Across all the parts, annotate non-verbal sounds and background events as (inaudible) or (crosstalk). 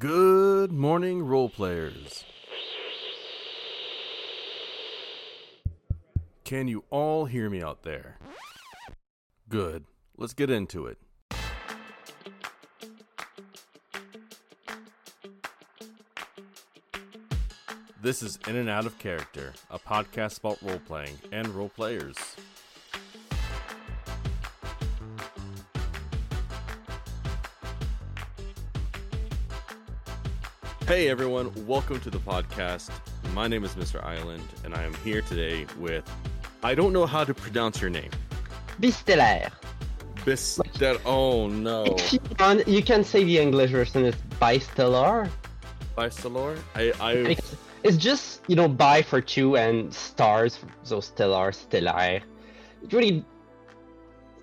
Good morning, role players. Can you all hear me out there? Good. Let's get into it. This is In and Out of Character, a podcast about role playing and role players. Hey everyone, welcome to the podcast. My name is Mr. Island, and I am here today with. I don't know how to pronounce your name. Bistellaire. Bister. Oh no. You can say the English version is bistellar. Bistellar? I. I. It's, just, you know, bi for two and stars, so stellar, stellar. It really.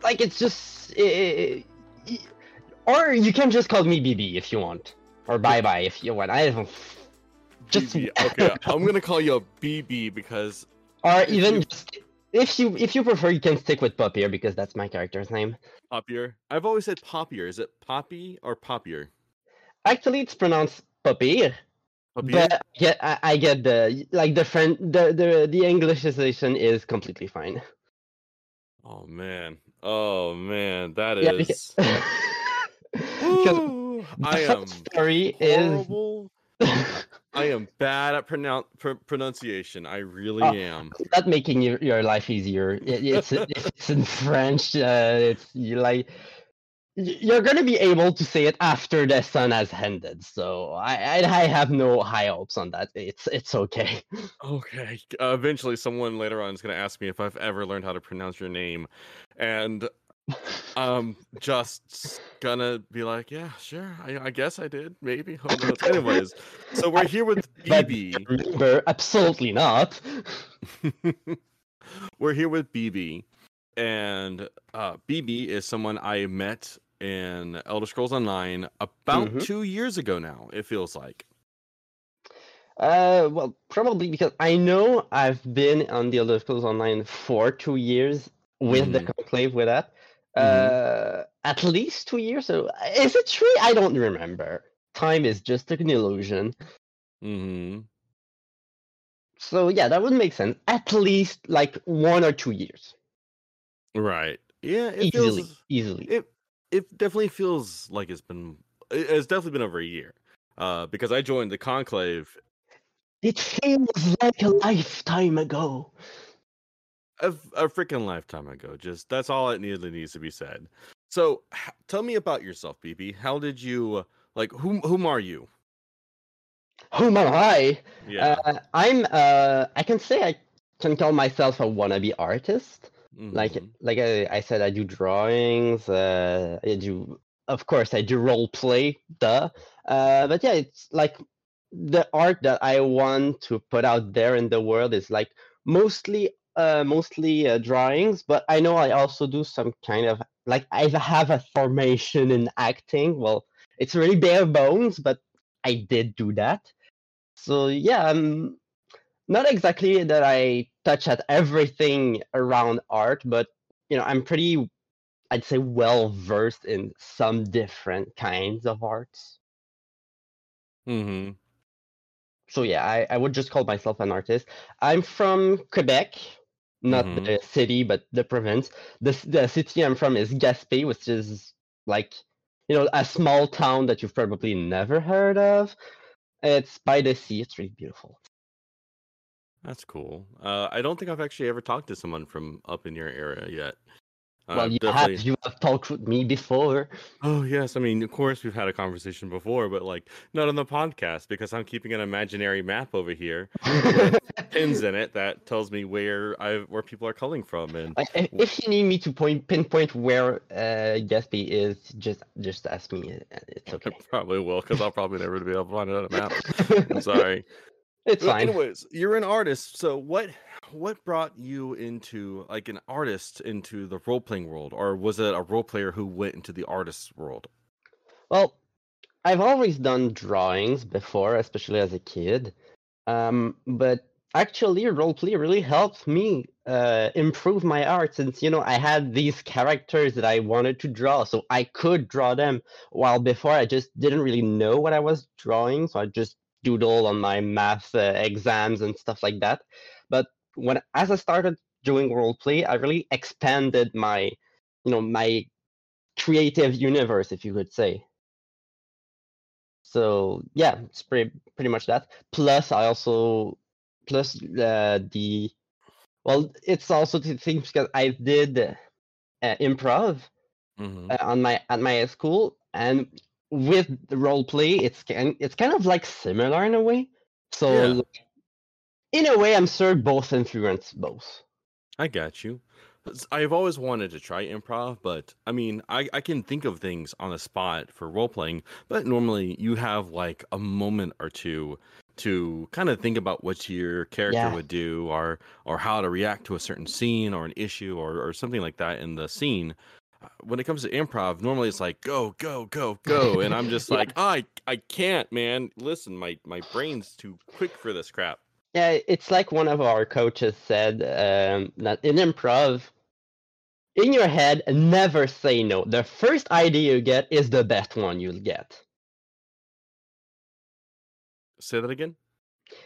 Like, it's just. eh, eh, or you can just call me BB if you want. Or bye bye if you want. I don't. Just. BB. Okay, (laughs) I'm gonna call you a BB because Or even you- just. If you if you prefer, you can stick with Papier because that's my character's name. Poppier. I've always said Poppier. Is it Poppy or Poppier? Actually, it's pronounced. Poppier? But yeah, I, I get the like the friend the the the Englishization is completely fine. Oh man. Oh man. That Yeah, is. (laughs) (laughs) because, because I am story is. (laughs) I am bad at pronoun- pr- pronunciation. I really Oh. am. not making your, your life easier. It, (laughs) it's it's in French. Uh, it's you like you're gonna be able to say it after the sun has ended. So I I, I have no high hopes on that. It's it's okay. Okay. Uh, eventually, someone later on is going to ask me if I've ever learned how to pronounce your name, and um, just gonna be like, yeah, sure. I, I guess I did. Maybe. Who knows? Anyways, so we're here with (laughs) BB. remember, absolutely not. (laughs) we're here with BB, and uh, BB is someone I met in Elder Scrolls Online about Mhm. two years ago now. It feels like. Uh, well, probably because I know I've been on the Elder Scrolls Online for two years with the Mhm. conclave with that. Mhm. Uh, at least two years. So is it three? I don't remember. Time is just an illusion. Mm-hmm. So yeah, that would make sense. At least like one or two years, Right. Yeah. It easily, feels. easily. It it definitely feels like it's been it's definitely been over a year. Uh, because I joined the conclave It feels like a lifetime ago. A, a freaking lifetime ago. Just that's all it needed needs to be said. So h- tell me about yourself, BB. How did you like whom whom are you? Whom am I? Yeah. Uh, I'm. Uh, I can say I can call myself a wannabe artist. like mhm, like I, I said i do drawings uh i do of course i do role play duh uh but yeah it's like the art that i want to put out there in the world is like mostly uh mostly uh, drawings but i know i also do some kind of like i have a formation in acting well it's really bare bones but i did do that so yeah i'm not exactly that I touch at everything around art, but you know, I'm pretty, I'd say, well versed in some different kinds of arts. mhm. So yeah, I, I would just call myself an artist. I'm from Quebec, not Mhm. the city, but the province. The the city I'm from is Gaspé, which is like you know a small town that you've probably never heard of. It's by the sea. It's really beautiful. That's cool. Uh, I don't think I've actually ever talked to someone from up in your area yet. Uh, well, you definitely- have you have talked with me before. Oh yes, I mean, of course we've had a conversation before, but like not on the podcast because I'm keeping an imaginary map over here with (laughs) pins in it that tells me where I where people are calling from, and I- I- If you need me to point pinpoint where uh, Gaspé is, just just ask me. uh, It's (laughs) I okay. probably will because I'll probably never be able to find it on a map. I'm (laughs) sorry. it's fine. anyways, you're an artist, so what what brought you into like an artist into the role playing world, or was it a role player who went into the artist's world? Well, I've always done drawings before, especially as a kid. Um, but actually roleplay really helped me uh, improve my art since you know I had these characters that I wanted to draw, so I could draw them. While before I just didn't really know what I was drawing, so I just doodle on my math uh, exams and stuff like that. But when as I started doing roleplay, I really expanded my, you know, my creative universe, if you could say. So yeah, it's pretty pretty much that. Plus, I also plus uh, the well, it's also the thing because I did uh, improv Mhm. uh, on my at my school, and with the role play, it's kind it's kind of like similar in a way. So Yeah. like, in a way, I'm sure both influence both. I got you. I've always wanted to try improv, but I mean, I, I can think of things on the spot for role playing, but normally you have like a moment or two to kind of think about what your character Yeah. would do or or how to react to a certain scene or an issue or, or something like that in the scene. Uh, When it comes to improv, normally it's like go, go, go, go. And I'm just (laughs) Yeah. like, I I can't, man. Listen, my my brain's too quick for this crap. Yeah, it's like one of our coaches said um, that in improv, in your head, never say no. The first idea you get is the best one you'll get. Say that again.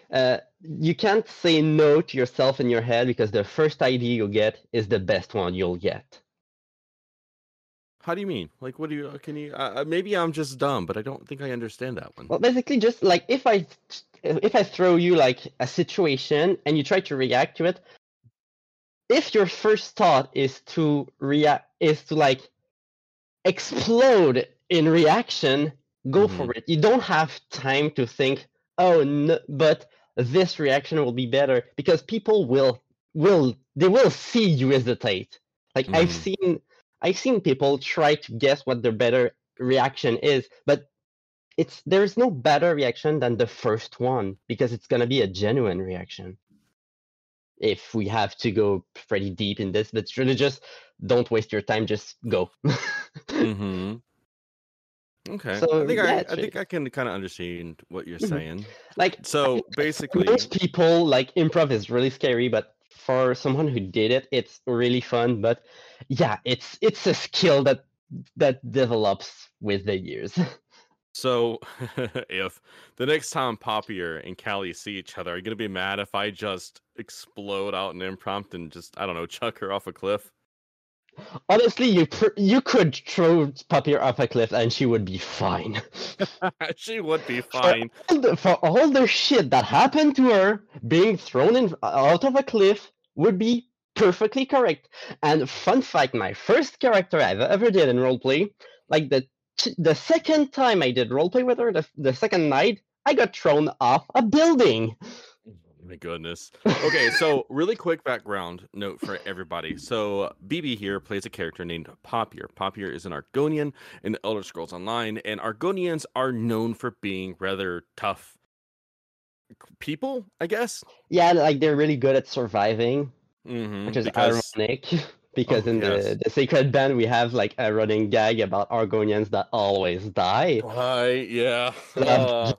Uh, you can't say no to yourself in your head because the first idea you get is the best one you'll get. How do you mean? Like, what do you? Can you? Uh, uh, maybe I'm just dumb, but I don't think I understand that one. Well, basically, just like if I if I throw you like a situation and you try to react to it, if your first thought is to react is to like explode in reaction, go for it. You don't have time to think, oh no, but this reaction will be better because people will will they will see you hesitate. Like I've Mhm. seen I've seen people try to guess what their better reaction is, but it's there's no better reaction than the first one because it's gonna be a genuine reaction. If we have to go pretty deep in this, but really just don't waste your time, just go. Mm-hmm. (laughs) Okay. So, I think yeah, I, I think I can kind of understand what you're Mhm. saying. like So basically, most people like improv is really scary, but for someone who did it, it's really fun. But yeah, it's it's a skill that that develops with the years. (laughs) so (laughs) if the next time Papier and Callie see each other, are you gonna be mad if I just explode out an impromptu and just I don't know chuck her off a cliff? Honestly, you pr- you could throw Papier off a cliff and she would be fine. (laughs) she would be (laughs) fine. all the, for all the shit that happened to her, being thrown in, out of a cliff would be perfectly correct. And fun fact: my first character I've ever did in roleplay, like the the second time I did roleplay with her, the, the second night, I got thrown off a building. My goodness. Okay, so really quick background note for everybody. So BB here plays a character named Papier. Papier is an Argonian in the Elder Scrolls Online, and Argonians are known for being rather tough people, I guess. Yeah, like they're really good at surviving, Mm-hmm. which is because ironic. (laughs) Because Oh, in yes. the, the Sacred Band, we have like a running gag about Argonians that always die. Right, yeah. Uh,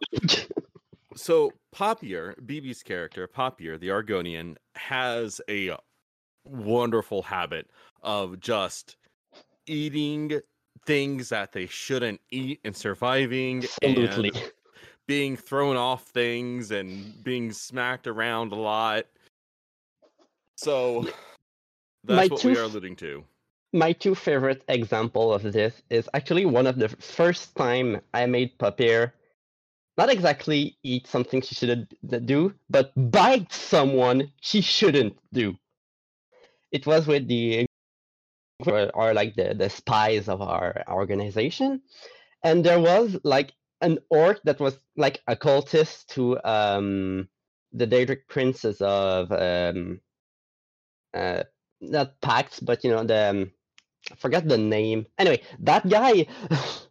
so Papier, BB's character, Papier, the Argonian, has a wonderful habit of just eating things that they shouldn't eat and surviving Absolutely. and being thrown off things and being smacked around a lot. So that's My what two we are alluding to. my two favorite example of this is actually one of the first time I made Papier not exactly eat something she shouldn't do, but bite someone she shouldn't do. It was with the or, or like the, the spies of our organization. And there was like an orc that was like a cultist to um the Daedric princes of um uh not pacts, but you know the um, I the name. Anyway, that guy,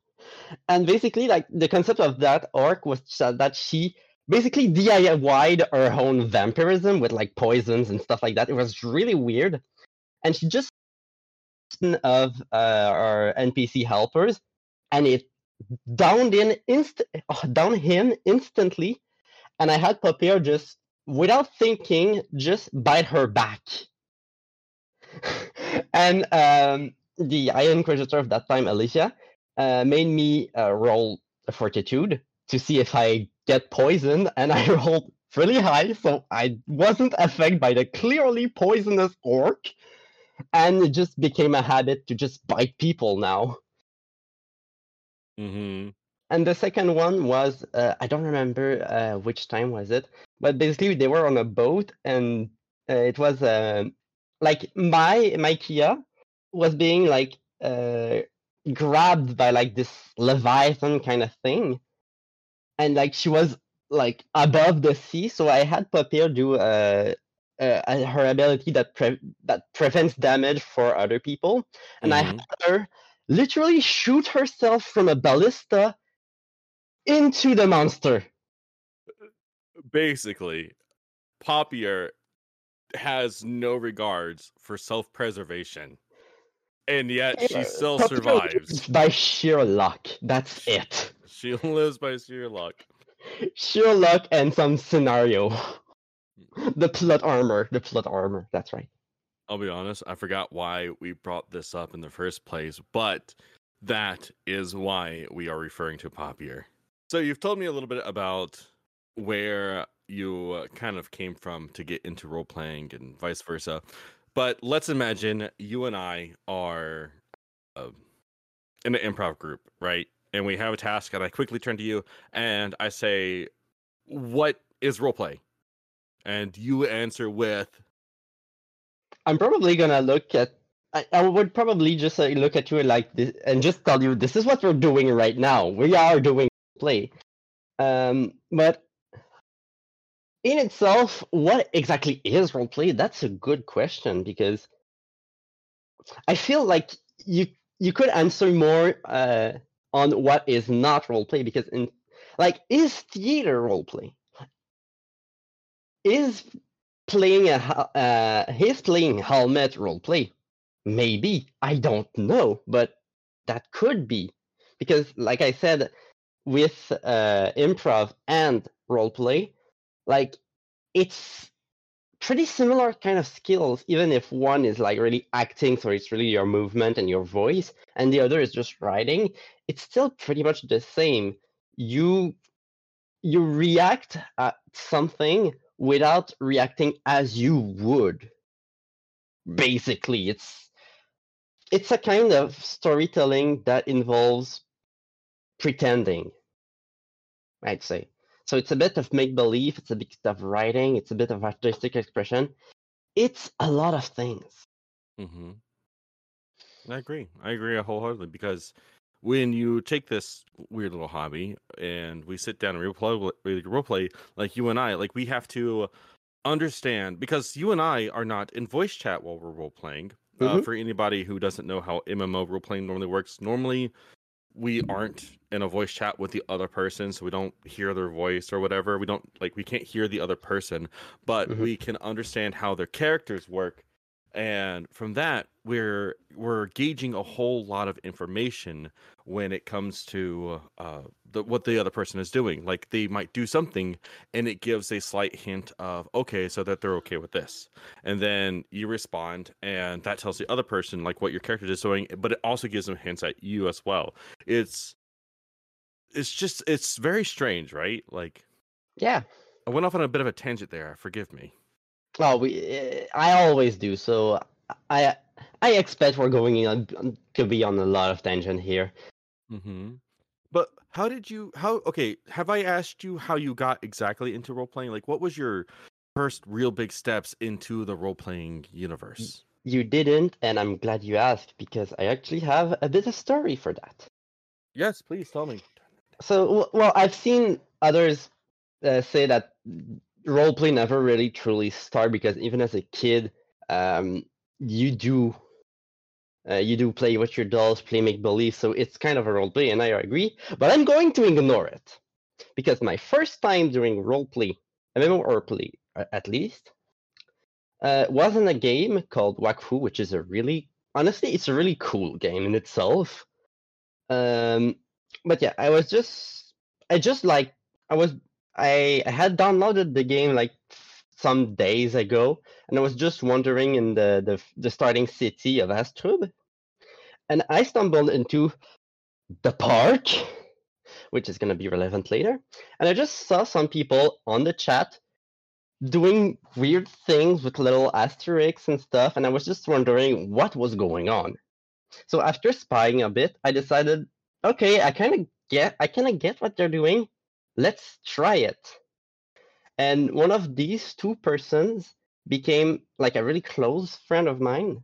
(laughs) and basically like the concept of that orc was that she basically DIY'd her own vampirism with like poisons and stuff like that. It was really weird, and she just of uh, our NPC helpers, and it downed in inst down him instantly, and I had Papier just without thinking, just bite her back. And um, the Iron Inquisitor of that time, Alicia, uh, made me uh, roll a fortitude to see if I get poisoned, and I (laughs) rolled really high, so I wasn't affected by the clearly poisonous orc, and it just became a habit to just bite people now. Mm-hmm. And the second one was uh, I don't remember uh, which time was it, but basically they were on a boat, and uh, it was uh, like my my Kia was being like uh, grabbed by like this leviathan kind of thing, and like she was like above the sea. So I had Papier do uh, uh, her ability that pre- that prevents damage for other people, and I Mhm. had her literally shoot herself from a ballista into the monster. Basically, Papier has no regards for self-preservation, and yet she still survives. by sheer luck. That's it. She (laughs) lives by sheer luck. Sheer luck and some scenario. Mm. The plot armor. The plot armor. That's right. I'll be honest, I forgot why we brought this up in the first place, but that is why we are referring to Papier. So you've told me a little bit about where you uh, kind of came from to get into role playing and vice versa. But let's imagine you and I are uh, in an improv group, right? And we have a task, and I quickly turn to you and I say, What is role play? And you answer with, I'm probably gonna look at. I, I would probably just uh, look at you like this and just tell you this is what we're doing right now. We are doing play. Um, but in itself, what exactly is roleplay? That's a good question because I feel like you you could answer more uh, on what is not roleplay because in like is theater roleplay? Is playing a uh, is playing Hamlet roleplay? Maybe I don't know, but that could be because, like I said, with uh, improv and roleplay, like it's pretty similar kind of skills, even if one is like really acting, so it's really your movement and your voice, and the other is just writing. It's still pretty much the same. You you react at something without reacting as you would. Basically, it's it's a kind of storytelling that involves pretending, I'd say. So it's a bit of make believe, it's a bit of writing, it's a bit of artistic expression. It's a lot of things. Mm-hmm. I agree. I agree wholeheartedly because when you take this weird little hobby and we sit down and role play, we role play like you and I, like we have to understand because you and I are not in voice chat while we're role playing. Uh, Mhm. for anybody who doesn't know how MMO role playing normally works, normally we aren't in a voice chat with the other person, so we don't hear their voice or whatever. We don't like we can't hear the other person, but Mhm. we can understand how their characters work and from that we're we're gauging a whole lot of information when it comes to uh the, what the other person is doing. Like they might do something and it gives a slight hint of okay so that they're okay with this. And then you respond and that tells the other person like what your character is doing but it also gives them hints at you as well. It's it's just it's very strange right? Like Yeah. i went off on a bit of a tangent there forgive me Well, we I always do. So I I expect we're going in on, on- to be on a lot of tangent here. Mm-hmm. But how did you? How okay? Have I asked you how you got exactly into role playing? Like, what was your first real big steps into the role playing universe? You didn't, and I'm glad you asked because I actually have a bit of story for that. Yes, please tell me. So, well, I've seen others uh, say that roleplay never really truly start because even as a kid, um, you do uh, you do play with your dolls, play make believe. So it's kind of a roleplay, and I agree. But I'm going to ignore it because my first time doing roleplay, MMO roleplay uh, at least, uh, was in a game called Wakfu, which is a really honestly, it's a really cool game in itself. Um, but yeah, I was just I just like I was I, I had downloaded the game like some days ago, and I was just wandering in the the, the starting city of Astrub, and I stumbled into the park, which is going to be relevant later, and I just saw some people on the chat doing weird things with little asterisks and stuff, and I was just wondering what was going on. So after spying a bit, I decided, okay, I kind of get, I kind of get what they're doing. Let's try it. And one of these two persons became like a really close friend of mine.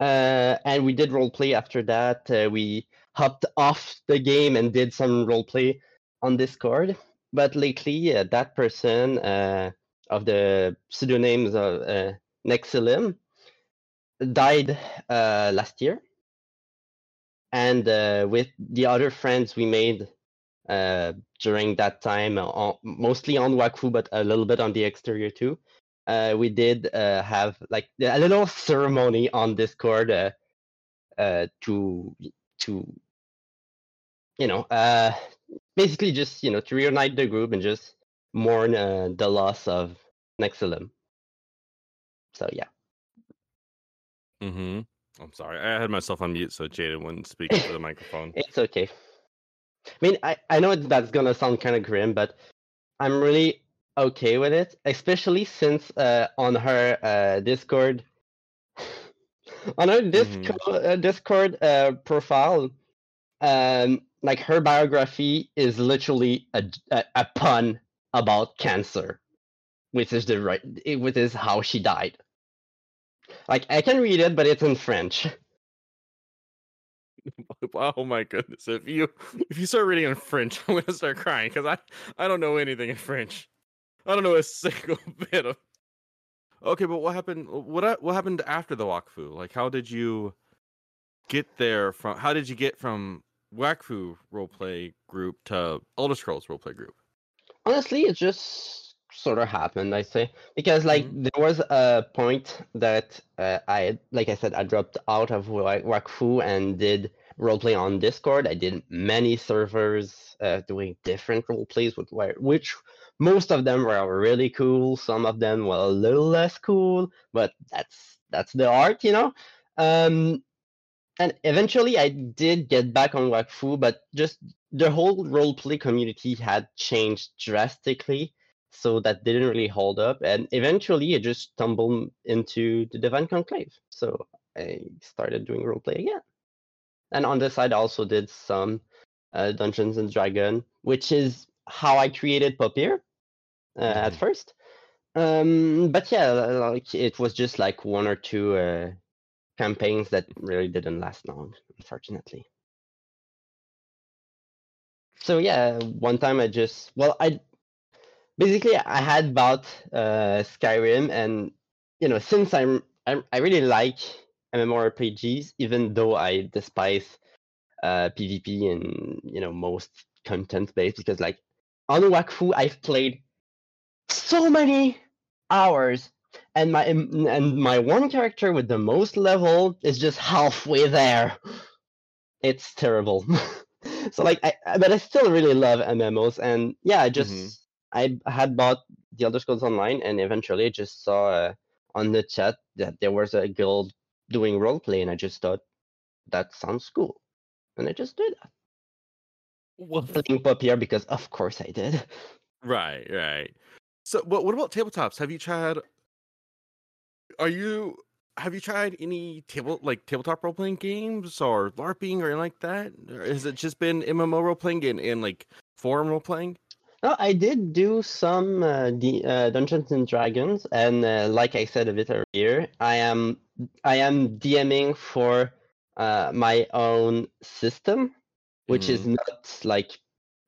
Uh, and we did role play after that. Uh, we hopped off the game and did some role play on Discord. But lately, uh, that person uh, of the pseudonyms of uh, Nexilim died uh, last year. And uh, with the other friends we made uh, during that time, uh, mostly on Wakfu, but a little bit on the exterior too, uh, we did uh, have like a little ceremony on Discord uh, uh, to to you know uh, basically just you know to reunite the group and just mourn uh, the loss of Nexilim. So yeah. Mm-hmm. I'm sorry. I had myself on mute so Jaden wouldn't speak into the (laughs) microphone. It's okay. I mean, I, I know that's gonna sound kind of grim, but I'm really okay with it, especially since uh, on her uh, Discord, (laughs) on her Discord, Mhm. uh, Discord uh, profile, um, like her biography is literally a, a, a pun about cancer, which is the right, it- which is how she died. Like I can read it, but it's in French. (laughs) (laughs) oh my goodness! If you if you start reading in French, (laughs) I'm gonna start crying because I I don't know anything in French. I don't know a (laughs) single bit of. Okay, but what happened? Uh, what what happened after the Wakfu? Like, how did you get there from? How did you get from Wakfu roleplay group to Elder Scrolls roleplay group? honestly it just sort of happened i say. Because like Mhm. there was a point that uh, i like i said i dropped out of Wa- wakfu and did roleplay on discord. I did many servers uh, doing different roleplays with which most of them were really cool. Some of them were a little less cool but that's that's the art you know? Um and eventually I did get back on Wakfu, but just the whole roleplay community had changed drastically, so that didn't really hold up. And eventually, I just stumbled into the Divine Conclave, so I started doing roleplay again. And on the side, I also did some uh, Dungeons and Dragon, which is how I created Papier uh, at Mhm. first. Um, but yeah, like it was just like one or two uh, campaigns that really didn't last long, unfortunately. So yeah, one time I just well, I basically I had bought uh, Skyrim, and you know, since I'm, I'm I really like MMORPGs, even though I despise uh, PvP and you know most content based, because like on Wakfu I've played so many hours and my and my one character with the most level is just halfway there. It's terrible. (laughs) so like I I- but I still really love MMOs and yeah, I just I had bought the Elder Scrolls Online and eventually I just saw uh, on the chat that there was a guild doing roleplay and I just thought that sounds cool. And I just did that. Well, Playing Papier because of course I did. Right, right. So, but what about tabletops? Have you tried? Are you have you tried any table like tabletop role playing games or LARPing or anything like that? Or has it just been MMO role playing and, and like forum role playing? No, I did do some uh, D- uh, Dungeons and Dragons, and uh, like I said a bit earlier, I am I am DMing for uh, my own system, which is not like.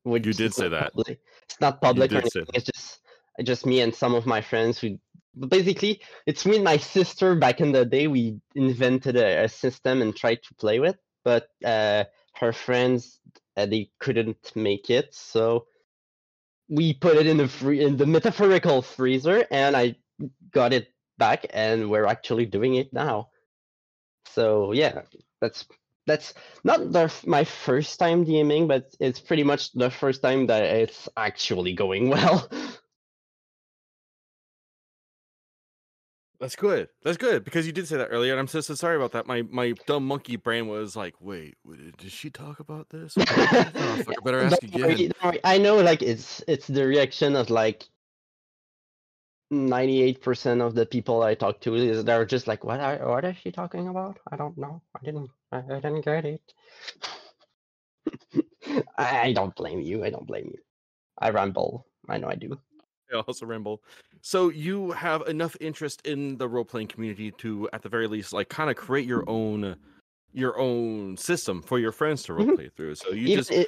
Which Mm-hmm. You did say that. Public. It's not public or anything. It's just just me and some of my friends who. But basically, it's me and my sister. Back in the day, we invented a, a system and tried to play with, but uh, her friends uh, they couldn't make it, so we put it in the free in the metaphorical freezer and i got it back and we're actually doing it now. So yeah that's that's not the, my first time dming but it's pretty much the first time that it's actually going (laughs) well That's good. That's good because you did say that earlier, and I'm so so sorry about that. My my dumb monkey brain was like, "Wait, did she talk about this?" Oh, (laughs) fuck, I better ask Don't again. worry. I know, like it's it's the reaction of like ninety-eight percent of the people I talk to is they're just like, "What? Are, what is she talking about? I don't know. I didn't. I, I didn't get it." (laughs) I don't blame you. I don't blame you. I ramble. I know I do. (laughs) I also ramble. So you have enough interest in the role playing community to, at the very least, like kind of create your own your own system for your friends to mm-hmm. role play through. So you even, just i-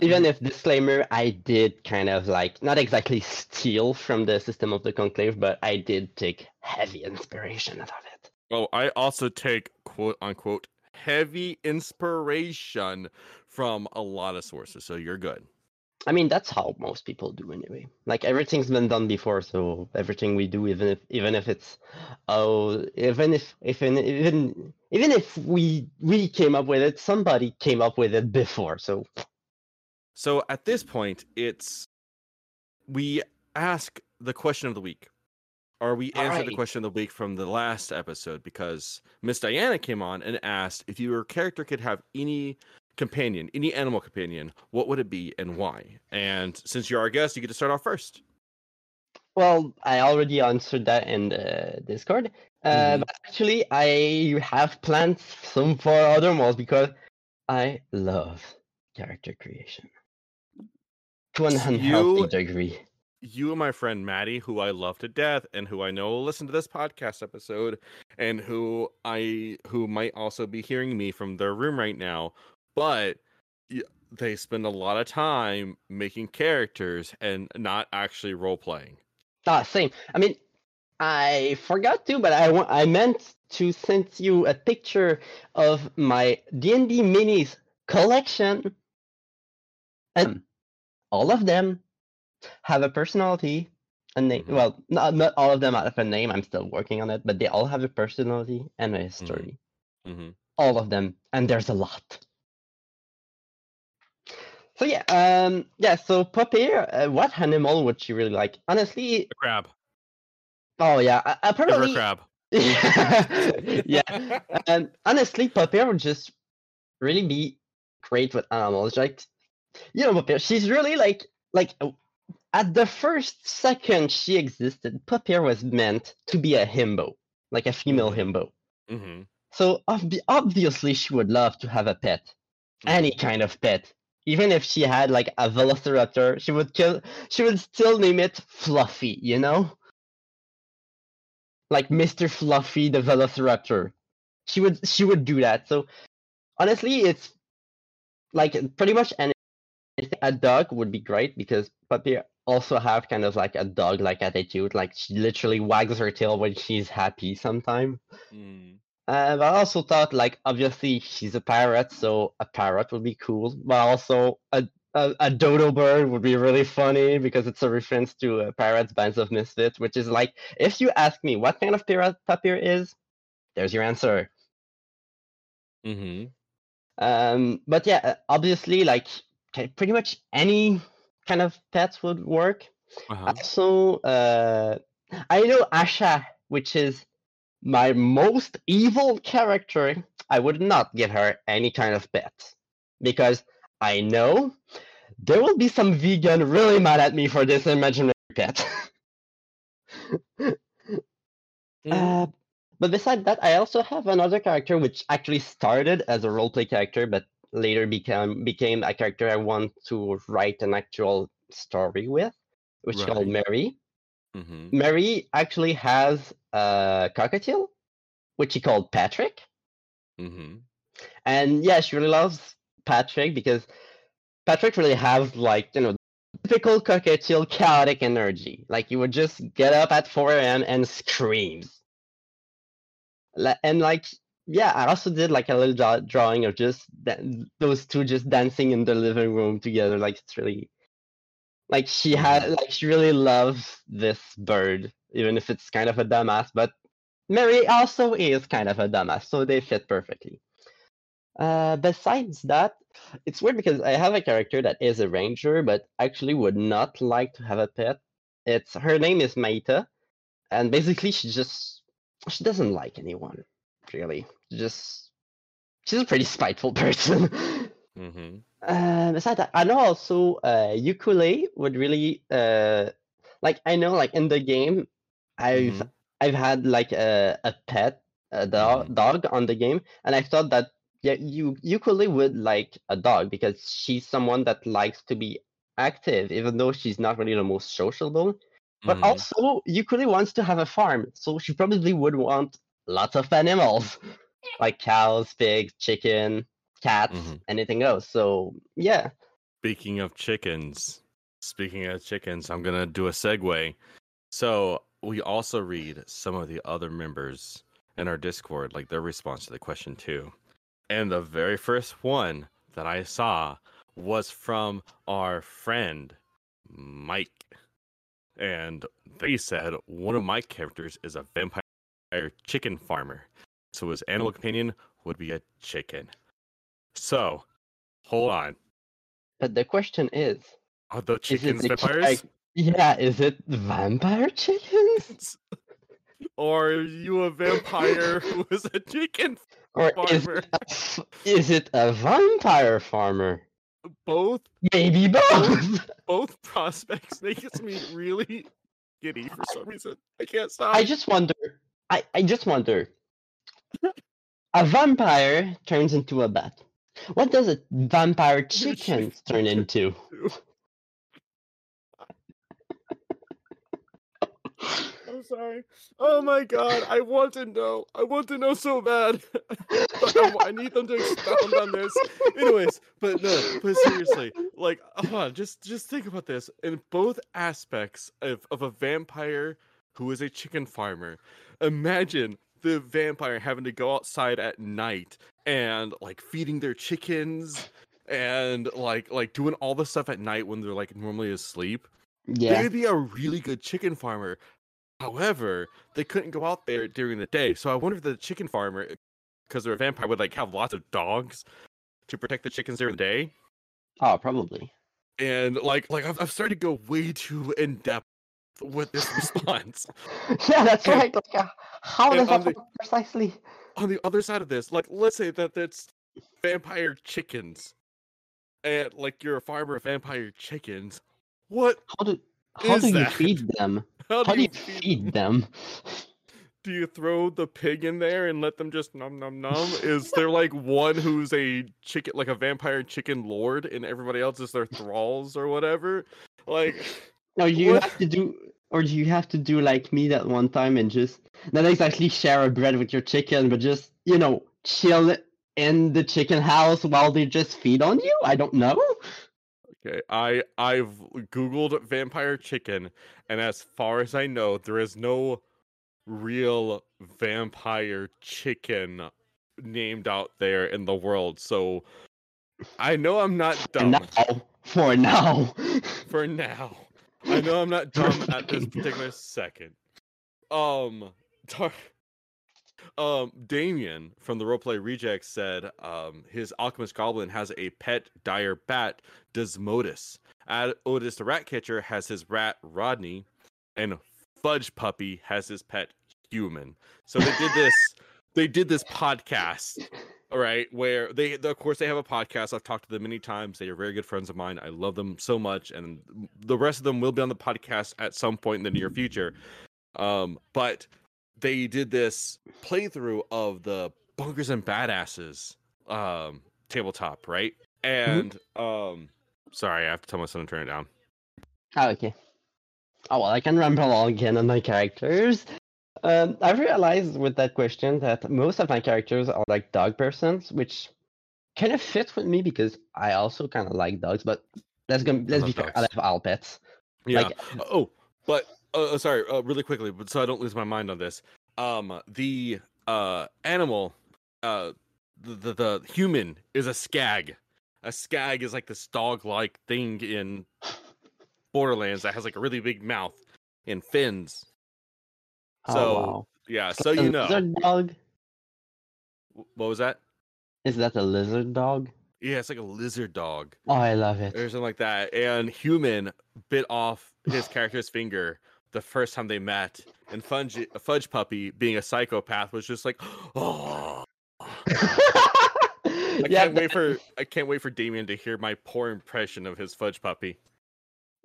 even mm-hmm. if disclaimer, I did kind of like not exactly steal from the system of the conclave, but I did take heavy inspiration out of it. Oh, I also take quote unquote heavy inspiration from a lot of sources, so you're good. I mean, that's how most people do anyway. Like everything's been done before, so everything we do, even if even if it's oh, even if even even even if we we came up with it, somebody came up with it before. So So at this point, it's we ask the question of the week. Or we answer the question of the week from the last episode because Miss Diana came on and asked if your character could have any companion, any animal companion, what would it be and why? And since you're our guest, you get to start off first. Well, I already answered that in the Discord. Uh, Mhm. But actually, I have planned some for other mods because I love character creation to an unhealthy you- degree. you and my friend Maddie, who I love to death, and who I know will listen to this podcast episode, and who I who might also be hearing me from their room right now, but they spend a lot of time making characters and not actually role playing. Ah, same. I mean, I forgot to, but I wa- I meant to send you a picture of my D and D minis collection, and all of them have a personality, a name. Mhm. Well, not not all of them have a name. I'm still working on it, but they all have a personality and a history. hmm All of them, and there's a lot. So yeah, um, yeah. So Papier, uh, what animal would she really like? Honestly, A crab. oh yeah, I, I Give her a probably crab. (laughs) yeah. And honestly, Papier would just really be great with animals. Like, you know, Papier, she's really like like uh, at the first second she existed, Papier was meant to be a himbo, like a female Mhm. himbo. hmm So obvi- obviously she would love to have a pet, any kind of pet. Even if she had like a velociraptor, she would kill. She would still name it Fluffy, you know, like Mister Fluffy the Velociraptor. She would she would do that. So honestly, it's like pretty much any a dog would be great because Puppy also have kind of like a dog like attitude. Like she literally wags her tail when she's happy sometimes. Mm. Uh, but I also thought, like, obviously she's a parrot, so a parrot would be cool. But also a a, a dodo bird would be really funny because it's a reference to uh, Pirates Bands of Misfits, which is like, if you ask me what kind of pirate Papier is, there's your answer. hmm Um, but yeah, uh, obviously, like, pretty much any kind of pets would work. Uh-huh. Also, uh, I know Asha, which is my most evil character. I would not give her any kind of pet because I know there will be some vegan really mad at me for this imaginary pet. (laughs) Mm. Uh, but besides that, I also have another character which actually started as a roleplay character, but later became became a character I want to write an actual story with, which is called Right. Mary. Hmm Mary actually has a cockatiel, which she called Patrick. hmm And yeah, she really loves Patrick because Patrick really has like, you know, typical cockatiel chaotic energy. Like you would just get up at 4 a.m. and screams. And like, yeah, I also did like a little drawing of just those two just dancing in the living room together. Like it's really like she had like she really loves this bird, even if it's kind of a dumbass. But Mary also is kind of a dumbass, so they fit perfectly. Uh, besides that, it's weird because I have a character that is a ranger, but actually would not like to have a pet. It's her name is Maita, and basically she just she doesn't like anyone, really. Just she's a pretty spiteful (laughs) person. Mm-hmm. Uh, besides that, I know also uh, ukulele would really uh, like I know like in the game, I've Mhm. I've had like a a pet a dog Mhm. dog on the game, and I thought that yeah you ukulele would like a dog because she's someone that likes to be active, even though she's not really the most sociable. But Mhm. also, ukulele wants to have a farm, so she probably would want lots of animals, (laughs) like cows, pigs, chicken, cats, Mhm. anything else. So yeah, Speaking of chickens, speaking of chickens, I'm gonna do a segue. So we also read some of the other members in our Discord, like their response to the question too. And the very first one that I saw was from our friend Mike. And they said one of my characters is a vampire chicken farmer. So his animal companion would be a chicken. So, hold on. but the question is, Are the is chickens the vampires? like, yeah, is it vampire chickens? (laughs) or are you a vampire (laughs) who is a chicken? Or is Farmer. it, a is it a vampire farmer? Both Maybe both. both prospects (laughs) makes me really giddy for some reason. I can't stop. I just wonder. I, I just wonder. A vampire turns into a bat. What does a vampire (laughs) chicken turn into? (laughs) I'm sorry. Oh my god, I want to know. I want to know so bad. (laughs) I, I need them to expound on this. Anyways, but no, but seriously, like, hold on, just just think about this. In both aspects of, of a vampire who is a chicken farmer, imagine the vampire having to go outside at night and like feeding their chickens and like like doing all the stuff at night when they're like normally asleep. Yeah. They'd be a really good chicken farmer. However, they couldn't go out there during the day. So I wonder if the chicken farmer, because they're a vampire, would like have lots of dogs to protect the chickens during the day. Oh, probably. And like like I've, I've started to go way too in depth with this (laughs) response. (laughs) yeah, that's And- right. Like, uh, how does that the- work precisely? On the other side of this, like let's say that that's vampire chickens, and like you're a farmer of vampire chickens. What? How do how do you that? (laughs) feed them? How, How do you feed them? do you throw the pig in there and let them just num num num? (laughs) Is there like one who's a chicken, like a vampire chicken lord, and everybody else is their thralls or whatever? Like, do you What? have to do, or do you have to do like me that one time and just not exactly share a bread with your chicken, but just you know chill in the chicken house while they just feed on you? I don't know. okay, I I've googled vampire chicken, and as far as I know, there is no real vampire chicken named out there in the world. So I know I'm not dumb now, for now. for now. I know I'm not dumb (laughs) at this particular second. Um, Tar- um, Damien from the Roleplay Rejects said um, his alchemist goblin has a pet dire bat, Desmodus. Ad- Otis the rat catcher has his rat Rodney, and Fudge Puppy has his pet Human. So they did this. they did this (laughs) podcast all right where they of course they have a podcast. I've talked to them many times. They are very good friends of mine. I love them so much and the rest of them will be on the podcast at some point in the near future. Um but they did this playthrough of the bunkers and badasses um tabletop right? And um sorry i have to tell my son to turn it down. Oh, okay. Oh well, I can ramble on again on my characters. Um, I've realized with that question that most of my characters are like dog persons, which kind of fits with me because I also kind of like dogs. But let's go. Let's be fair. I love all pets. yeah Like, oh but uh, sorry uh, really quickly but so i don't lose my mind on this um the uh animal uh the, the the human is a skag a skag is like this dog like thing in borderlands that has like a really big mouth and fins oh, so wow. yeah so you know lizard dog. What was that Is that a lizard dog? yeah it's like a lizard dog Oh, I love it. or something like that. And human bit off his character's finger the first time they met, and Fudge Fudge Puppy being a psychopath was just like, oh. I (laughs) yeah, can't wait for I can't wait for Damien to hear my poor impression of his Fudge Puppy.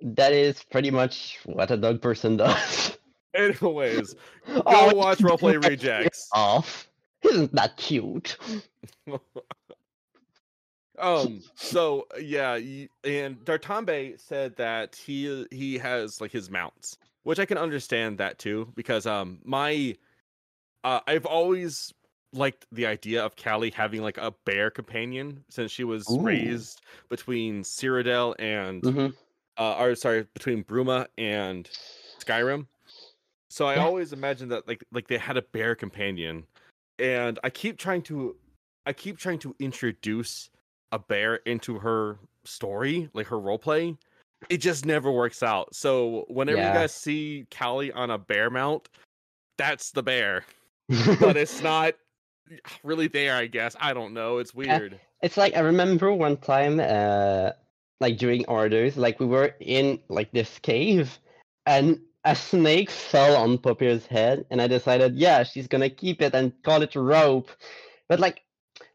that is pretty much what a dog person (laughs) does. Anyways, (laughs) go Oh, watch (laughs) Roleplay Rejects. Off. Isn't that cute? (laughs) um so yeah and Dartambe said that he he has like his mounts which i can understand that too because um my uh i've always liked the idea of callie having like a bear companion since she was Ooh. raised between cyrodiil and Mhm. uh or sorry between bruma and skyrim so i Yeah. always imagine that like like they had a bear companion and i keep trying to i keep trying to introduce a bear into her story like her role play it just never works out so whenever Yeah. you guys see callie on a bear mount that's the bear but (laughs) it's not really there i guess i don't know it's Yeah. weird It's like I remember one time, uh, like during orders, like we were in like this cave, and a snake fell on Poppy's head, and I decided, yeah, she's gonna keep it and call it rope. But like,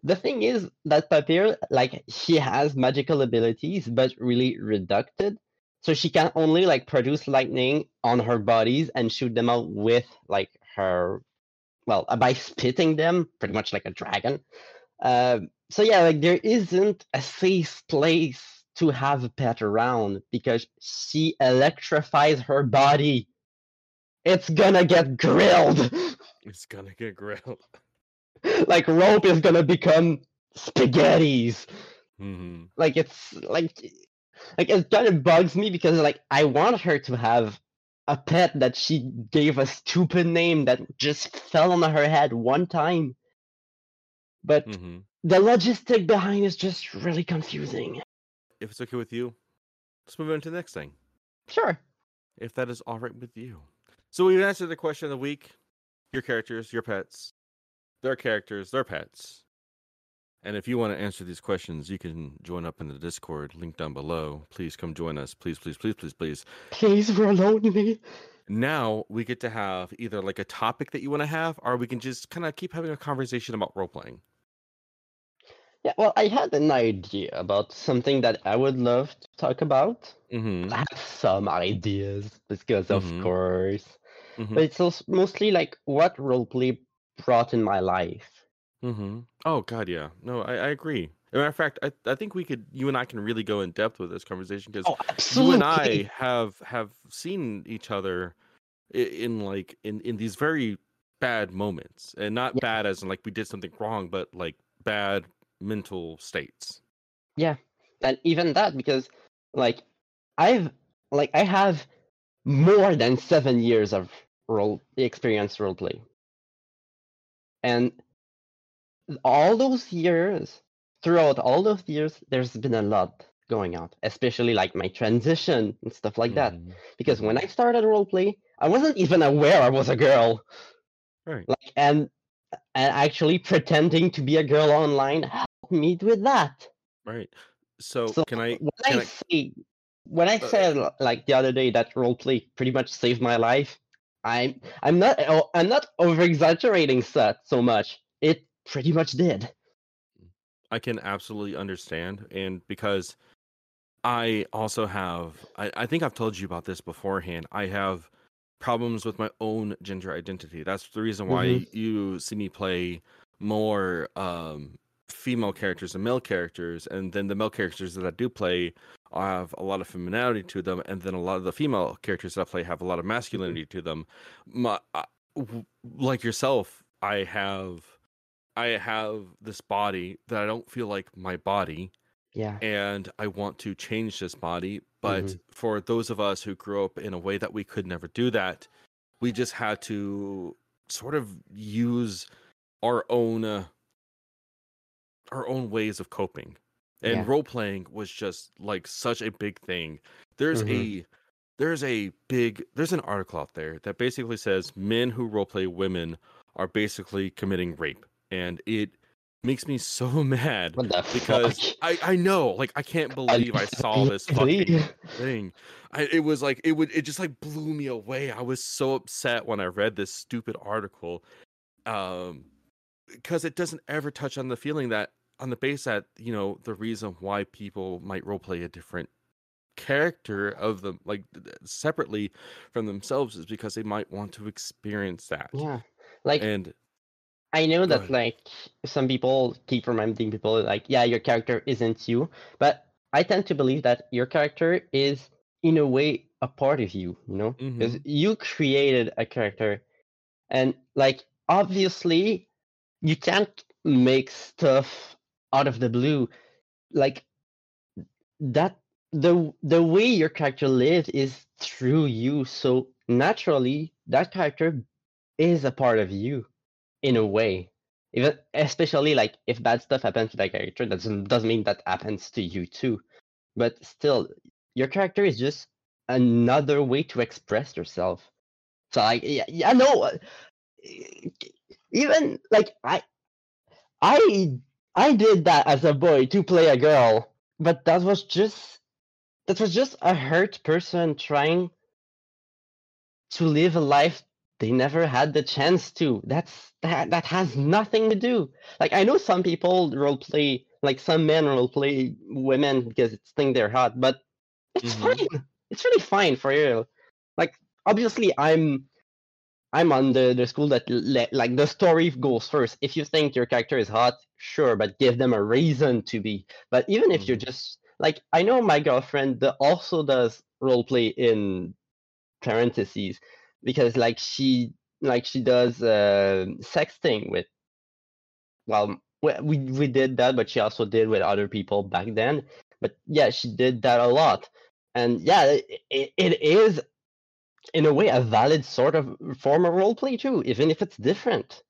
the thing is that Papier, like, she has magical abilities, but really reducted. So she can only like produce lightning on her bodies and shoot them out with like her, well, uh, by spitting them, pretty much like a dragon. Um, so yeah, like there isn't a safe place to have a pet around because she electrifies her body. It's gonna get grilled. (laughs) it's gonna get grilled like rope is gonna become spaghettis. hmm Like it's like like it kind of bugs me because like I want her to have a pet that she gave a stupid name that just fell on her head one time. But hmm the logistic behind is just really confusing. If it's okay with you let's move on to the next thing Sure. if that is all right with you. So we've answered the question of the week. Your characters, your pets, their characters, their pets. And if you want to answer these questions, you can join up in the Discord link down below. Please come join us. Please, please, please, please, please. Please, we're lonely. Now we get to have either like a topic that you want to have, or we can just kind of keep having a conversation about role playing. Yeah, well, I had an idea about something that I would love to talk about. Mm-hmm. I have some ideas because, of Mhm. course, Mhm. but it's also mostly like what roleplay brought in my life. Mm-hmm. Oh God, yeah. No, I, I agree. As a matter of fact, I, I think we could you and I can really go in depth with this conversation because Oh, you and I have have seen each other i- in like in in these very bad moments, and not Yeah. bad as in like we did something wrong, but like bad mental states. Yeah. And even that because like I've like I have more than seven years of role experience roleplay, and all those years, throughout all those years, there's been a lot going on, especially like my transition and stuff like that. Mhm. Because when I started roleplay, I wasn't even aware I was a girl. Right. Like and and actually pretending to be a girl online helped me with that. Right. So, So can I? when Can I, I? say when I Uh, said like the other day that roleplay pretty much saved my life, I'm I'm not I'm not over exaggerating so, so much. It pretty much did. I can absolutely understand, and because I also have, I, I think I've told you about this beforehand. I have problems with my own gender identity. That's the reason why Mhm. you see me play more um, female characters and male characters, and then the male characters that I do play have a lot of femininity to them, and then a lot of the female characters that I play have a lot of masculinity to them. My, w- like yourself, I have. I have this body that I don't feel like my body, Yeah. and I want to change this body. But Mhm. for those of us who grew up in a way that we could never do that, we just had to sort of use our own uh, our own ways of coping. And Yeah. role playing was just like such a big thing. There's Mhm. a there's a big there's an article out there that basically says men who role play women are basically committing rape and it makes me so (laughs) mad because? I I know like I can't (laughs) believe I saw this fucking thing. I, it was like it would it just like blew me away. I was so upset when I read this stupid article, um, because it doesn't ever touch on the feeling that on the base that you know the reason why people might roleplay a different character of them like separately from themselves is because they might want to experience that. Yeah. Like And I know that ahead. like some people keep reminding people like, yeah, your character isn't you, but I tend to believe that your character is in a way a part of you, you know? Because mm-hmm. you created a character and like obviously you can't make stuff out of the blue. Like that the the way your character lives is through you. So naturally that character is a part of you in a way. Even especially like if bad stuff happens to that character, that doesn't doesn't mean that happens to you too. But still, your character is just another way to express yourself. So like yeah, yeah no uh, even like I I I did that as a boy to play a girl, but that was just that was just a hurt person trying to live a life they never had the chance to. That's that that has nothing to do. Like I know some people role play like some men role play women because it's think they're hot, but it's Mhm. fine. It's really fine for you. Like obviously I'm I'm on the, the school that le- like the story goes first. If you think your character is hot, sure, but give them a reason to be. But even if you're just like I know my girlfriend that also does role play in parentheses because like she like she does uh, sexting with well we, we did that but she also did with other people back then but yeah she did that a lot and yeah it, it is in a way a valid sort of form of roleplay too even if it's different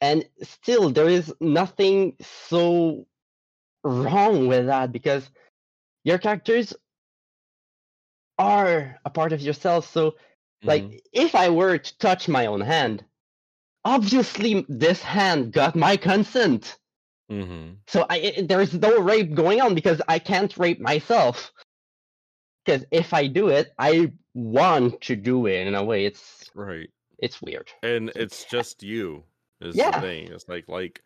and still there is nothing so wrong with that because your characters are a part of yourself so like Mhm. if i were to touch my own hand obviously this hand got my consent Mhm. so I, it, there is no rape going on because i can't rape myself because if i do it i want to do it in a way it's right. it's weird And it's just you is Yeah. the thing. It's like like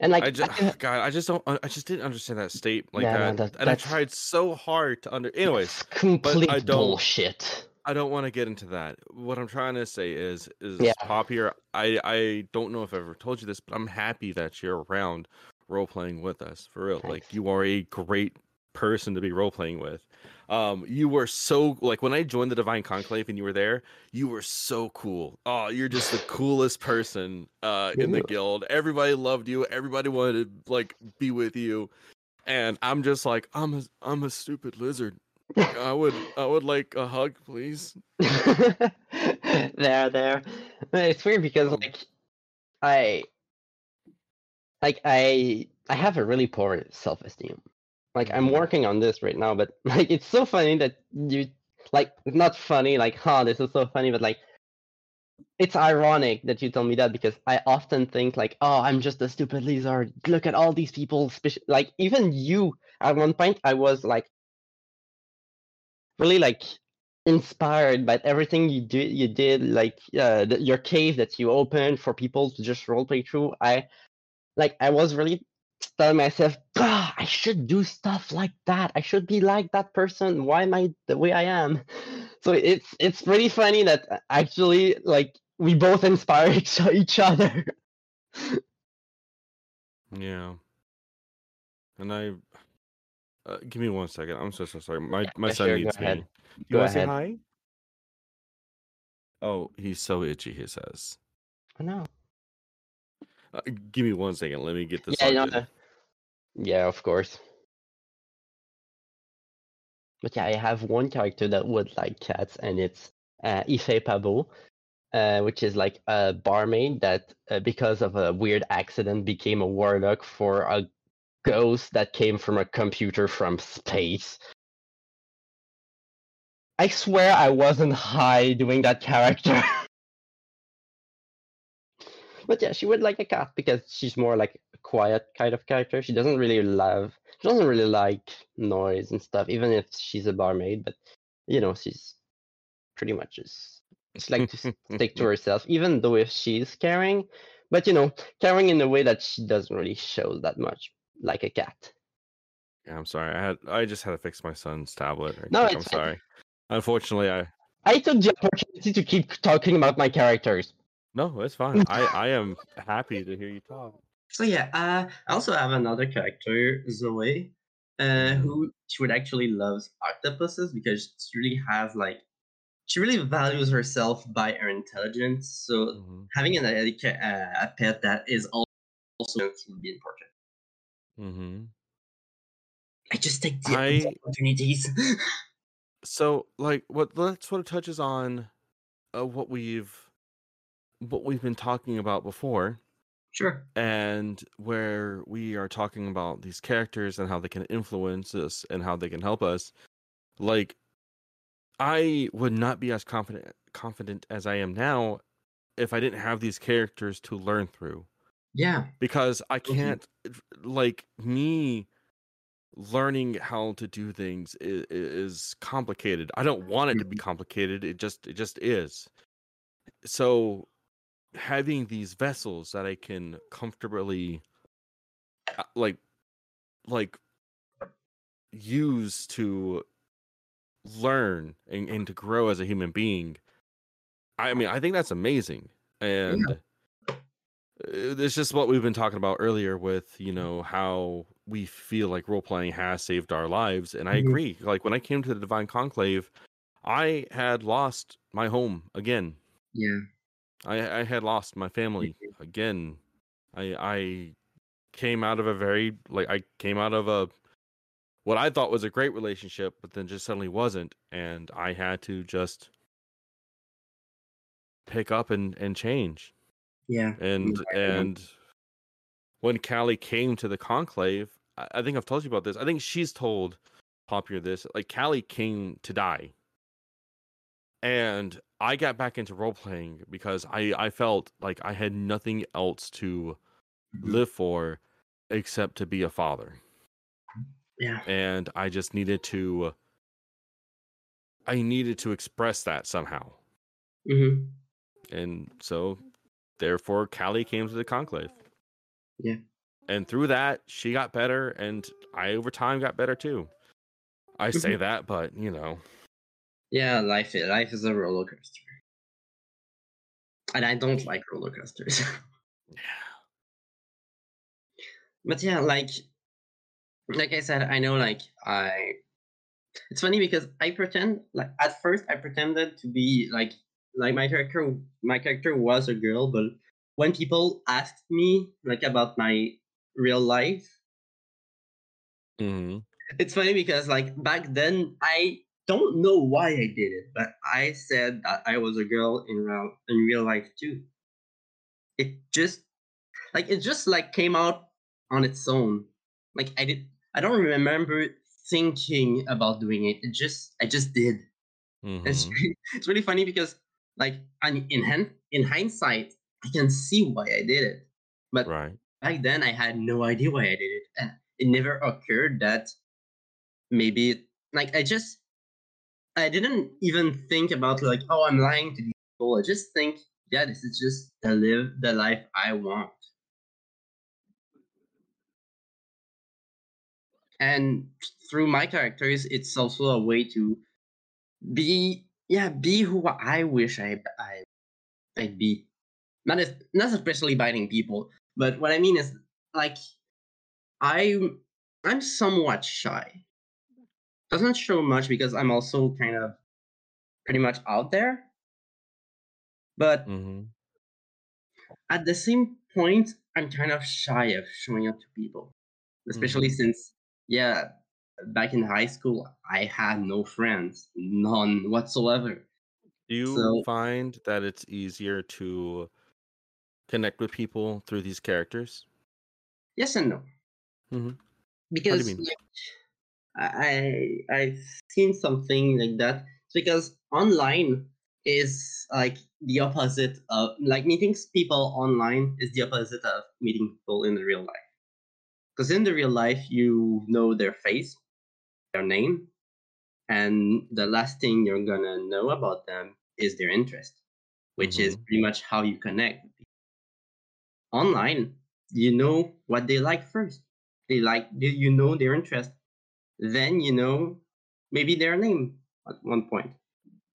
and like I I just can- (sighs) God, I just don't I just didn't understand that state like Yeah, no, that. that- and I tried so hard to under anyways, complete don't- bullshit I don't want to get into that. What I'm trying to say is is Yeah. Papier, I I don't know if I've ever told you this, but I'm happy that you're around role playing with us. For real. Like you are a great person to be role playing with. Um you were so like when I joined the Divine Conclave and you were there, you were so cool. Oh, you're just the coolest person uh in the guild. Everybody loved you. Everybody wanted to like be with you. And I'm just like I'm a I'm a stupid lizard. I would I would like a hug, please. (laughs) there there it's weird because Um, like i like i i have a really poor self-esteem like i'm working on this right now but (laughs) like it's so funny that you like not funny like huh this is so funny but like it's ironic that you tell me that because i often think like oh i'm just a stupid lizard. Look at all these people like even you at one point i was like really like inspired by everything you did you did like uh, the, your cave that you opened for people to just roleplay through. I like i was really telling myself "Ah, i should do stuff like that i should be like that person why am i the way i am so it's it's pretty funny that uh, actually like we both inspire (laughs) each, other Yeah. And I uh, give me one second. I'm so so sorry. My my Yeah, son sure, needs ahead. me. You want to say hi? Oh, he's so itchy. He says. oh no Uh, give me one second. Let me get this. yeah, know, yeah, of course. But yeah, I have one character that would like cats, and it's uh, Ife Pabo, uh, which is like a barmaid that, uh, because of a weird accident, became a warlock for a ghost that came from a computer from space. I swear I wasn't high doing that character. (laughs) but yeah, she would like a cat because she's more like a quiet kind of character. She doesn't really love, she doesn't really like noise and stuff, even if she's a barmaid. But you know, she's pretty much just she like to (laughs) stick to herself, even though if she's caring, but you know, caring in a way that she doesn't really show that much, like a cat. Yeah, I'm sorry. I had I just had to fix my son's tablet. No, I'm sorry. Unfortunately, I I took the opportunity to keep talking about my characters. No, it's fine. I (laughs) I am happy to hear you talk. So yeah, uh, I also have another character, Zoe, uh, Mhm. who she would actually loves octopuses because she really has like she really values herself by her intelligence. So Mhm, having an, a, uh, a pet that is also would be important. mhm. I just take the I- opportunities. (laughs) So, like, what that sort of touches on uh, what we've what we've been talking about before, sure. and where we are talking about these characters and how they can influence us and how they can help us. Like, I would not be as confident confident as I am now if I didn't have these characters to learn through. Yeah. because I Mhm. can't like me learning how to do things is, is complicated. I don't want it to be complicated. It just it just is. So having these vessels that I can comfortably uh, like like use to learn and, and to grow as a human being i mean i think that's amazing and uh, it's just what we've been talking about earlier with you know how we feel like role playing has saved our lives and i Mhm. agree like when i came to the divine conclave i had lost my home again Yeah. I, I had lost my family mm-hmm. again. I I came out of a very like I came out of a what I thought was a great relationship, but then just suddenly wasn't, and I had to just pick up and and change. Yeah. And Exactly. and when Callie came to the conclave, I, I think I've told you about this. I think she's told Papier this. Like Callie came to die. And I got back into role playing because I, I felt like I had nothing else to Mhm. live for except to be a father. Yeah. And I just needed to I needed to express that somehow. hmm And so therefore Callie came to the conclave. Yeah. And through that she got better and I over time got better too. I say that, but you know. Yeah. Life is life is a roller coaster, and I don't like roller coasters. Yeah. (laughs) but yeah, like like I said, I know like I it's funny because I pretend like at first I pretended to be like like my character my character was a girl, but when people asked me like about my real life, hmm (laughs) it's funny because like back then I don't know why I did it, but I said that I was a girl in real in real life too. It just like it just like came out on its own. Like I did I don't remember thinking about doing it. It just I just did. It's hmm really, (laughs) it's really funny because like in hin- in hindsight I can see why I did it. But Right. back then I had no idea why I did it, and it never occurred that maybe like I just I didn't even think about like oh I'm lying to these people. I just think yeah this is just the live the life I want. And through my characters, it's also a way to be yeah be who I wish I I I'd be. Not as, not especially biting people, but what I mean is like I I'm somewhat shy. Doesn't show much because I'm also kind of pretty much out there. But hmm at the same point, I'm kind of shy of showing up to people, especially since yeah, back in high school I had no friends, none whatsoever. Do you So- find that it's easier to connect with people through these characters? Yes and no. Mhm. Because I I've seen something like that. It's because online is like the opposite of like meeting people online is the opposite of meeting people in the real life. Because in the real life, you know their face, their name, and the last thing you're gonna know about them is their interest, which is mm-hmm. pretty much how you connect. Online, you know what they like first. They like you know their interest, then you know maybe their name at one point,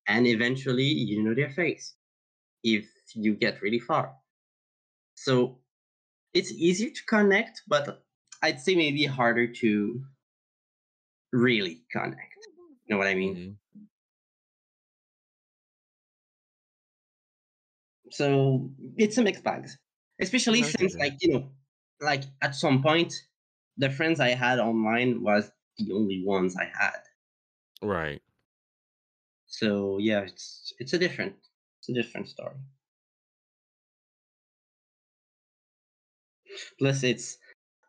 and eventually you know their face if you get really far. So it's easier to connect, but I'd say maybe harder to really connect. You know what I mean? Mhm. So it's a mixed bag, especially Okay. since like you know, like at some point, the friends I had online was the only ones I had. Right. So yeah, it's it's a different it's a different story. Plus, it's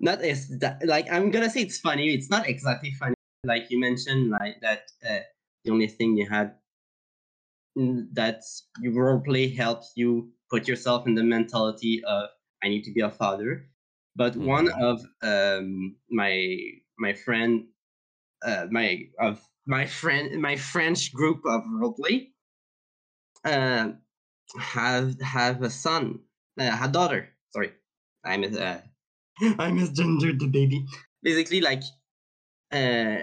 not as that like I'm gonna say it's funny. It's not exactly funny, like you mentioned, like that. Uh, the only thing you had that your roleplay helps you put yourself in the mentality of I need to be a father. But one Mhm. of um, my my friend, uh, my of my friend, my French group of roleplay, uh, have have a son, uh, a daughter. Sorry, I mis uh, (laughs) I misgendered the baby. Basically, like, uh,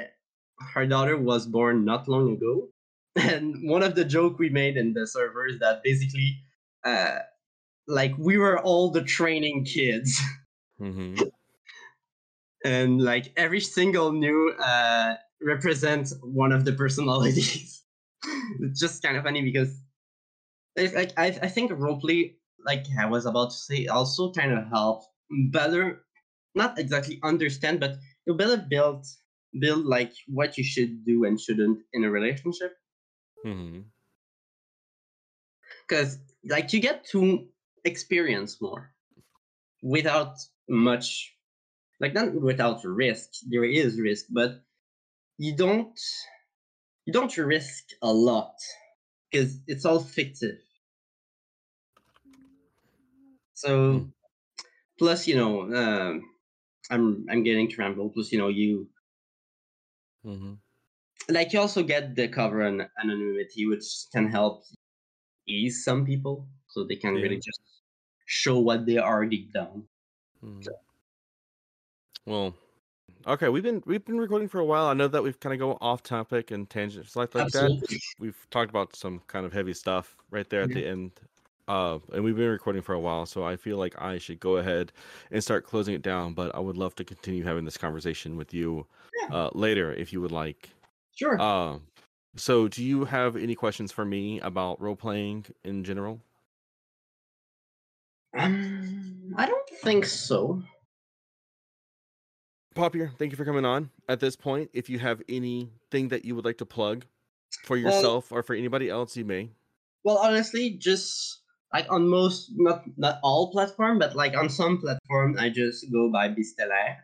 her daughter was born not long ago, (laughs) and one of the joke we made in the server is that basically, uh, like we were all the training kids. (laughs) hmm and like every single new uh represents one of the personalities. (laughs) It's just kind of funny because it's like I, I think roleplay like i was about to say also kind of helps better not exactly understand but you better build build like what you should do and shouldn't in a relationship. Mm-hmm. Because like you get to experience more without much like not without risk there is risk but you don't you don't risk a lot because it's all fictive so Hmm. plus you know um i'm i'm getting trampled plus you know you hmm like you also get the cover and anonymity which can help ease some people so they can really just show what they already done down Mhm. Well, okay, we've been we've been recording for a while. I know that we've kind of go off topic and tangents like like that. We've talked about some kind of heavy stuff right there at Yeah. the end. Uh, and we've been recording for a while, so I feel like I should go ahead and start closing it down. But I would love to continue having this conversation with you Yeah. uh, later if you would like. sure Uh, so, do you have any questions for me about role playing in general? um, i don't think so Papier, thank you for coming on. At this point, if you have anything that you would like to plug for yourself or for anybody else, you may. Well, honestly, just like on most, not not all platform, but like on some platform, I just go by Bistellaire.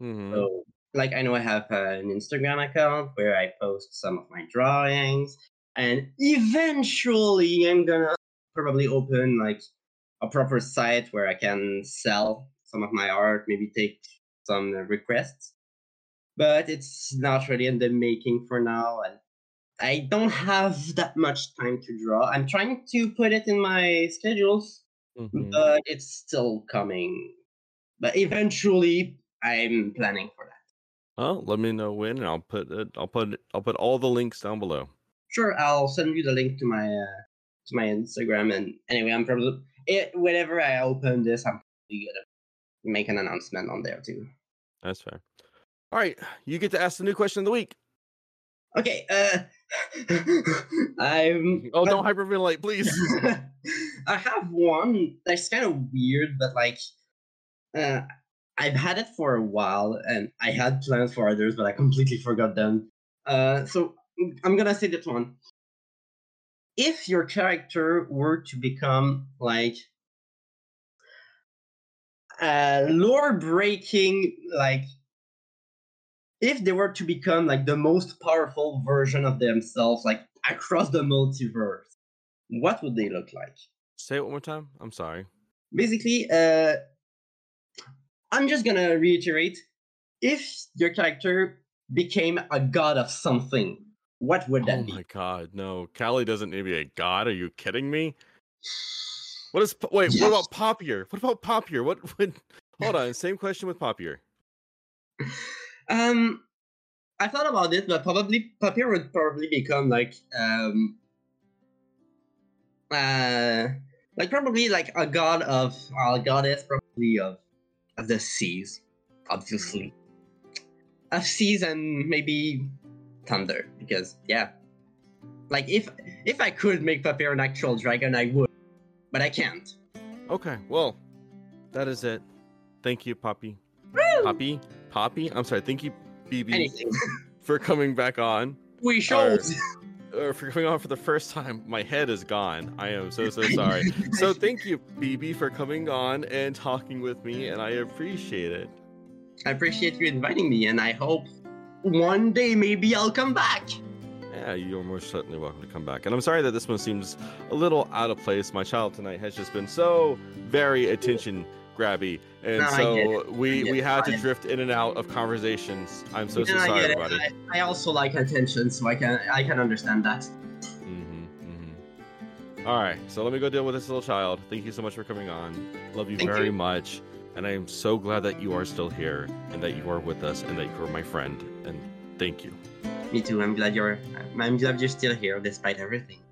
hmm So, like, I know I have uh, an Instagram account where I post some of my drawings, and eventually, I'm gonna probably open like a proper site where I can sell some of my art, maybe take some requests. But it's not really in the making for now, and I don't have that much time to draw. I'm trying to put it in my schedules, hmm but it's still coming. But eventually, I'm planning for that. Well, let me know when, and I'll put it. I'll put it, I'll put all the links down below. Sure, I'll send you the link to my uh, to my Instagram. And anyway, I'm probably it, whenever I open this, I'm probably gonna make an announcement on there too. That's fair. All right, you get to ask the new question of the week. Okay, uh, (laughs) I'm. Oh, don't hyperventilate, please. (laughs) I have one that's kind of weird, but like, uh, I've had it for a while, and I had plans for others, but I completely forgot them. Uh, so I'm gonna say this one. If your character were to become like a lore breaking, like if they were to become like the most powerful version of themselves, like across the multiverse, what would they look like? Say it one more time. I'm sorry. Basically, uh, I'm just gonna reiterate: if your character became a god of something, what would that be? Oh be? my god, no. Callie doesn't need to be a god. Are you kidding me? What is wait, Yes. what about Papier? What about Papier? What would hold on, same question with Papier. Um, I thought about it, but probably Papier would probably become like um, uh, like probably like a god of a goddess probably of of the seas, obviously, of seas and maybe thunder because yeah, like if if I could make Papier an actual dragon, I would, but I can't. Okay, well, that is it. Thank you, Poppy. Poppy? Poppy? I'm sorry, thank you, BB, Anything. (laughs) for coming back on. we showed. (laughs) Or for coming on for the first time. My head is gone. I am so so (laughs) sorry. so thank you, BB, for coming on and talking with me, and I appreciate it. I appreciate you inviting me, and I hope one day maybe I'll come back. Yeah, you're most certainly welcome to come back. And I'm sorry that this one seems a little out of place. My child tonight has just been so very attention grabby, and No, so we we had to drift in and out of conversations. I'm so so sorry, get it. I, I also like attention, so I can I can understand that. hmm hmm All right, so let me go deal with this little child. Thank you so much for coming on. Love you Thank very you. much, and I am so glad that you are still here and that you are with us and that you are my friend. And thank you. Me too. I'm glad you're I'm glad you're still here despite everything.